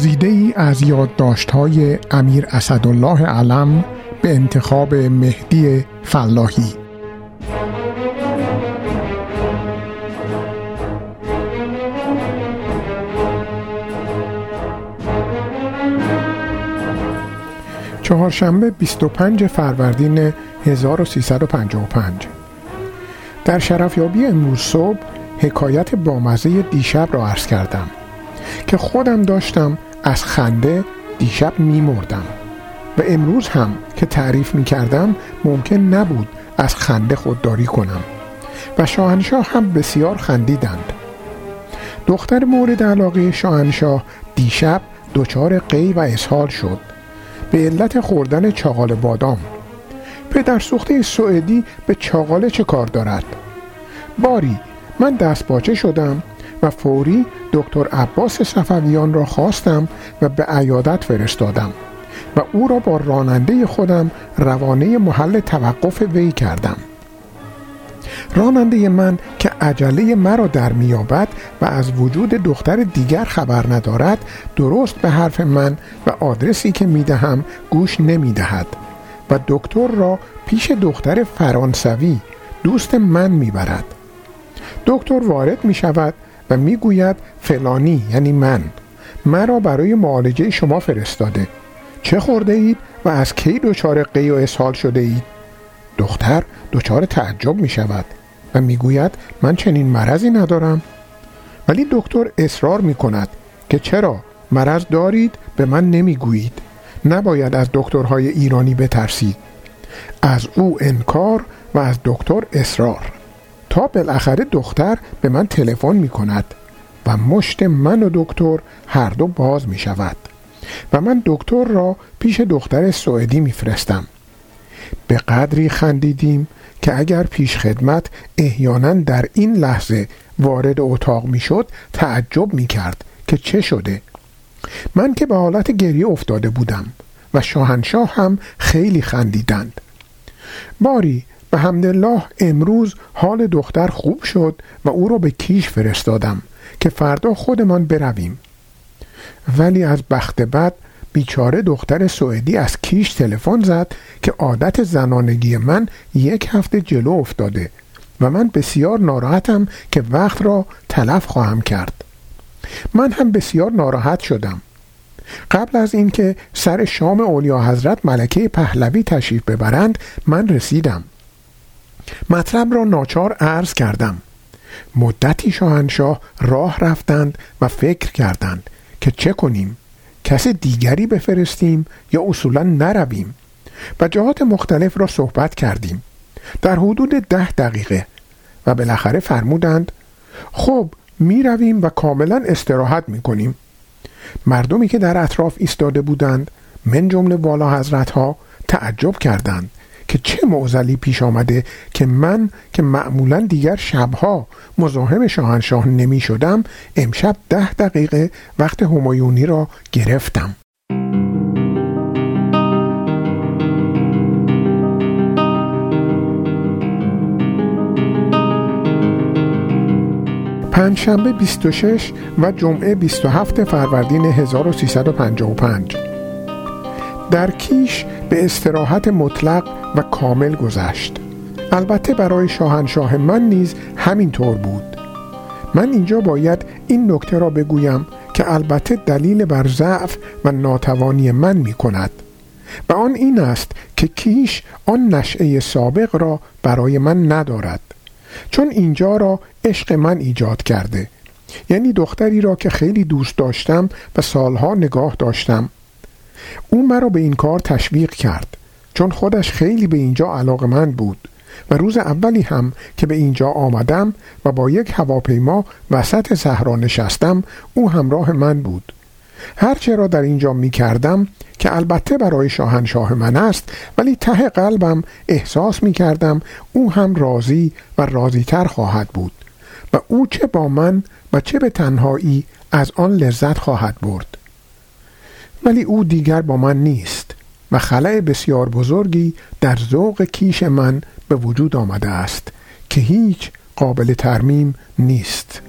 گزیده ای از یادداشت‌های امیر اسدالله علم به انتخاب مهدی فلاحی. چهارشنبه 25 فروردین 1355 در شرفیابی امروز صبح حکایت بامزه دیشب را عرض کردم که خودم داشتم از خنده دیشب میمردم و امروز هم که تعریف می کردم ممکن نبود از خنده خودداری کنم و شاهنشاه هم بسیار خندیدند. دختر مورد علاقه شاهنشاه دیشب دچار قی و اسهال شد. به علت خوردن چاقال بادام. پدر سوخته سوئدی به چاقاله چه کار دارد؟ باری من دست باچه شدم و فوری دکتر عباس صفویان را خواستم و به عیادت فرستادم و او را با راننده خودم روانه محل توقف وی کردم. راننده من که عجله مرا در میابد و از وجود دختر دیگر خبر ندارد درست به حرف من و آدرسی که می‌دهم گوش نمی‌دهد و دکتر را پیش دختر فرانسوی دوست من می‌برد. دکتر وارد می شود و می‌گوید فلانی یعنی من. مرا برای معالجه شما فرستاده. چه خورده اید و از کی دچار قی و اسهال شده اید؟ دختر دچار تعجب می شود و می‌گوید من چنین مرضی ندارم. ولی دکتر اصرار می کند که چرا مرض دارید به من نمی‌گویید. نباید از دکترهای ایرانی بترسید از او انکار و از دکتر اصرار. تا بالاخره دختر به من تلفن می کند و مشت من و دکتر هر دو باز می شود و من دکتر را پیش دختر سوئدی میفرستم. به قدری خندیدیم که اگر پیش خدمت احیانا در این لحظه وارد اتاق می‌شد تعجب می کرد که چه شده. من که به حالت گریه افتاده بودم و شاهنشاه هم خیلی خندیدند. باری به همدلله امروز حال دختر خوب شد و او را به کیش فرستادم که فردا خودمان برویم. ولی از بخت بد بیچاره دختر سوئدی از کیش تلفن زد که عادت زنانگی من یک هفته جلو افتاده و من بسیار ناراحتم که وقت را تلف خواهم کرد. من هم بسیار ناراحت شدم. قبل از اینکه سر شام اولیا حضرت ملکه پهلوی تشریف ببرند من رسیدم. مطلب را ناچار عرض کردم. مدتی شاهنشاه راه رفتند و فکر کردند که چه کنیم؟ کس دیگری بفرستیم یا اصولا نرویم؟ و جهات مختلف را صحبت کردیم. در حدود ده دقیقه. و بالاخره فرمودند خب می رویم و کاملا استراحت می کنیم. مردمی که در اطراف ایستاده بودند من جمله والا حضرت ها تعجب کردند. که چه معزلی پیش آمده که من که معمولا دیگر شبها مزاحم شاهنشاه نمی شدم امشب ده دقیقه وقت همایونی را گرفتم. پنجشنبه 26 و جمعه 27 فروردین 1355 در کیش به استراحت مطلق و کامل گذشت. البته برای شاهنشاه من نیز همین طور بود. من اینجا باید این نکته را بگویم که البته دلیل بر ضعف و ناتوانی من می کند. و آن این است که کیش آن نشعه سابق را برای من ندارد. چون اینجا را عشق من ایجاد کرده. یعنی دختری را که خیلی دوست داشتم و سالها نگاه داشتم. او مرا به این کار تشویق کرد چون خودش خیلی به اینجا علاقه من بود و روز اولی هم که به اینجا آمدم و با یک هواپیما وسط صحرا نشستم او همراه من بود. هرچه را در اینجا می کردم که البته برای شاهنشاه من است ولی ته قلبم احساس می کردم او هم راضی و راضیتر خواهد بود و او چه با من و چه به تنهایی از آن لذت خواهد برد. ولی او دیگر با من نیست و خلای بسیار بزرگی در ذوق کیش من به وجود آمده است که هیچ قابل ترمیم نیست.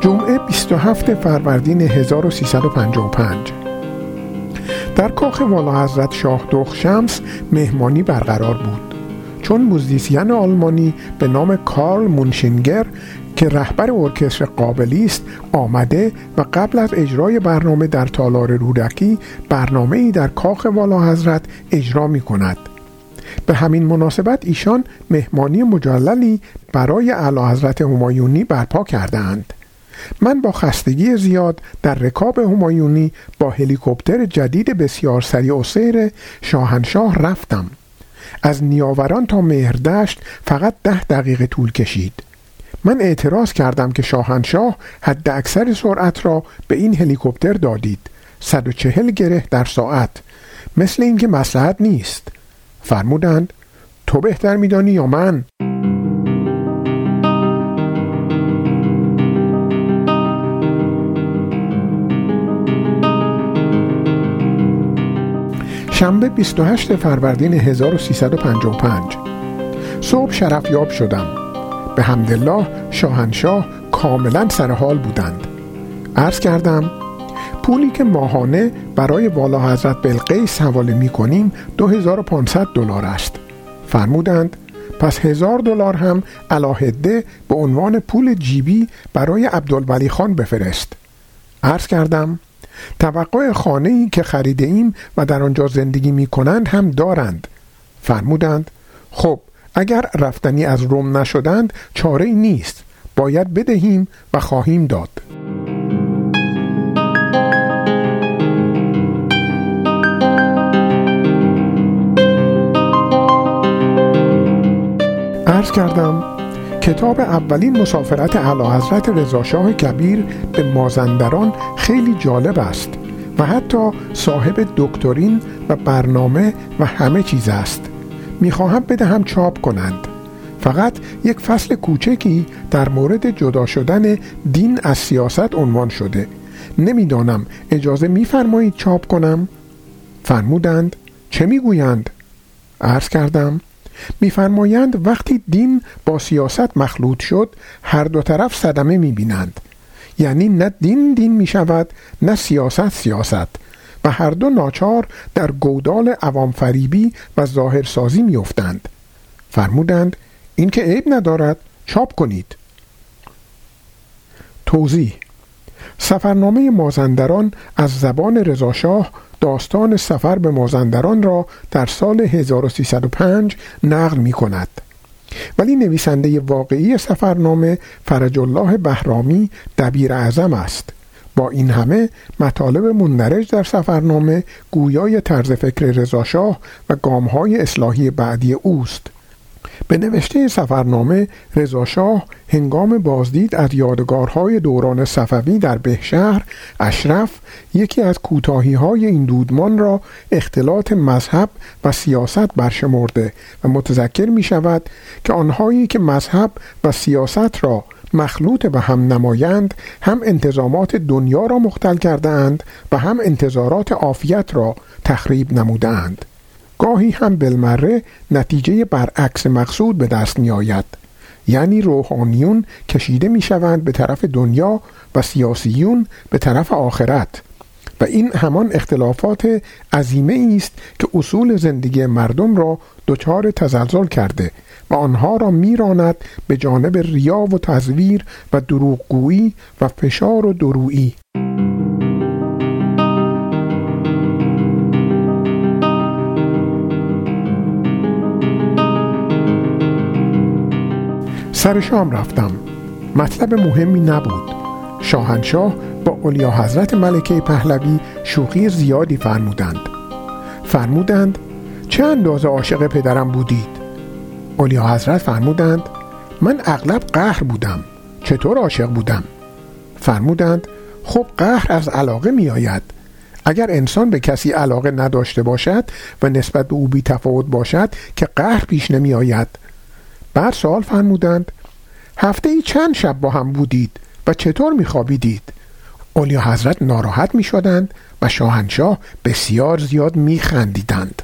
جمعه 27 فروردین 1355 در کاخ والا حضرت شاه دخ شمس مهمانی برقرار بود. چون موزیسین آلمانی به نام کارل مونشینگر که رهبر ارکستر قابلی است آمده و قبل از اجرای برنامه در تالار رودکی برنامه ای در کاخ والا حضرت اجرا می کند به همین مناسبت ایشان مهمانی مجللی برای اعلی حضرت همایونی برپا کردند من با خستگی زیاد در رکاب همایونی با هلیکوپتر جدید بسیار سریع و سیر شاهنشاه رفتم. از نیاوران تا مهردشت فقط ده دقیقه طول کشید. من اعتراض کردم که شاهنشاه حد اکثر سرعت را به این هلیکوپتر دادید. 140 گره در ساعت. مثل اینکه مسلحت نیست. فرمودند تو بهتر میدانی یا من؟ شنبه 28 فروردین 1355 صبح شرفیاب شدم. به همدلله شاهنشاه کاملا سرحال بودند. عرض کردم پولی که ماهانه برای والا حضرت بلقیس حواله می کنیم 2500 دلار است. فرمودند پس هزار دلار هم علاهده به عنوان پول جیبی برای عبدالولی خان بفرست. عرض کردم توقع خانه ای که خریده ایم و در آنجا زندگی می کنند هم دارند. فرمودند خب اگر رفتنی از روم نشدند چاره ای نیست. باید بدهیم و خواهیم داد. عرض کردم کتاب اولین مسافرت اعلی حضرت رضاشاه کبیر به مازندران خیلی جالب است و حتی صاحب دکترین و برنامه و همه چیز است. می‌خواهم بدهم چاپ کنند. فقط یک فصل کوچکی در مورد جدا شدن دین از سیاست عنوان شده. نمی‌دانم اجازه میفرمایید چاپ کنم؟ فرمودند چه می‌گویند؟ عرض کردم میفرمایند وقتی دین با سیاست مخلوط شد هر دو طرف صدمه می‌بینند. یعنی نه دین دین می شود نه سیاست سیاست. و هر دو ناچار در گودال عوام فریبی و ظاهرسازی میافتند. فرمودند این که عیب ندارد چاپ کنید. توضیح سفرنامه مازندران از زبان رضاشاه داستان سفر به مازندران را در سال 1305 نقل می کند. ولی نویسنده واقعی سفرنامه فرج الله بهرامی دبیر اعظم است. با این همه مطالب مندرج در سفرنامه گویای طرز فکر رضاشاه و گامهای اصلاحی بعدی اوست. به نوشته سفرنامه رضاشاه هنگام بازدید از یادگارهای دوران صفوی در بهشهر اشرف یکی از کوتاهی های این دودمان را اختلاط مذهب و سیاست برشمرده و متذکر می شود که آنهایی که مذهب و سیاست را مخلوط به هم نمایند هم انتظامات دنیا را مختل کرده اند و هم انتظارات عافیت را تخریب نمودند گاهی هم بالمره نتیجه برعکس مقصود به دست می آید یعنی روحانیون کشیده می شوند به طرف دنیا و سیاسیون به طرف آخرت. و این همان اختلافات عظیمه است که اصول زندگی مردم را دچار تزلزل کرده و آنها را میراند به جانب ریا و تزویر و دروغگویی و فشار و درویی. سر شام رفتم. مطلب مهمی نبود. شاهنشاه با اولیا حضرت ملکه پهلوی شوخی زیادی فرمودند. فرمودند چه اندازه عاشق پدرم بودید؟ اولیا حضرت فرمودند من اغلب قهر بودم. چطور عاشق بودم؟ فرمودند خب قهر از علاقه می آید اگر انسان به کسی علاقه نداشته باشد و نسبت به او بی تفاوت باشد که قهر پیش نمی آید بعد سوال فرمودند هفته ای چند شب با هم بودید و چطور میخوابیدید؟ اولیا حضرت ناراحت می شدند و شاهنشاه بسیار زیاد می خندیدند.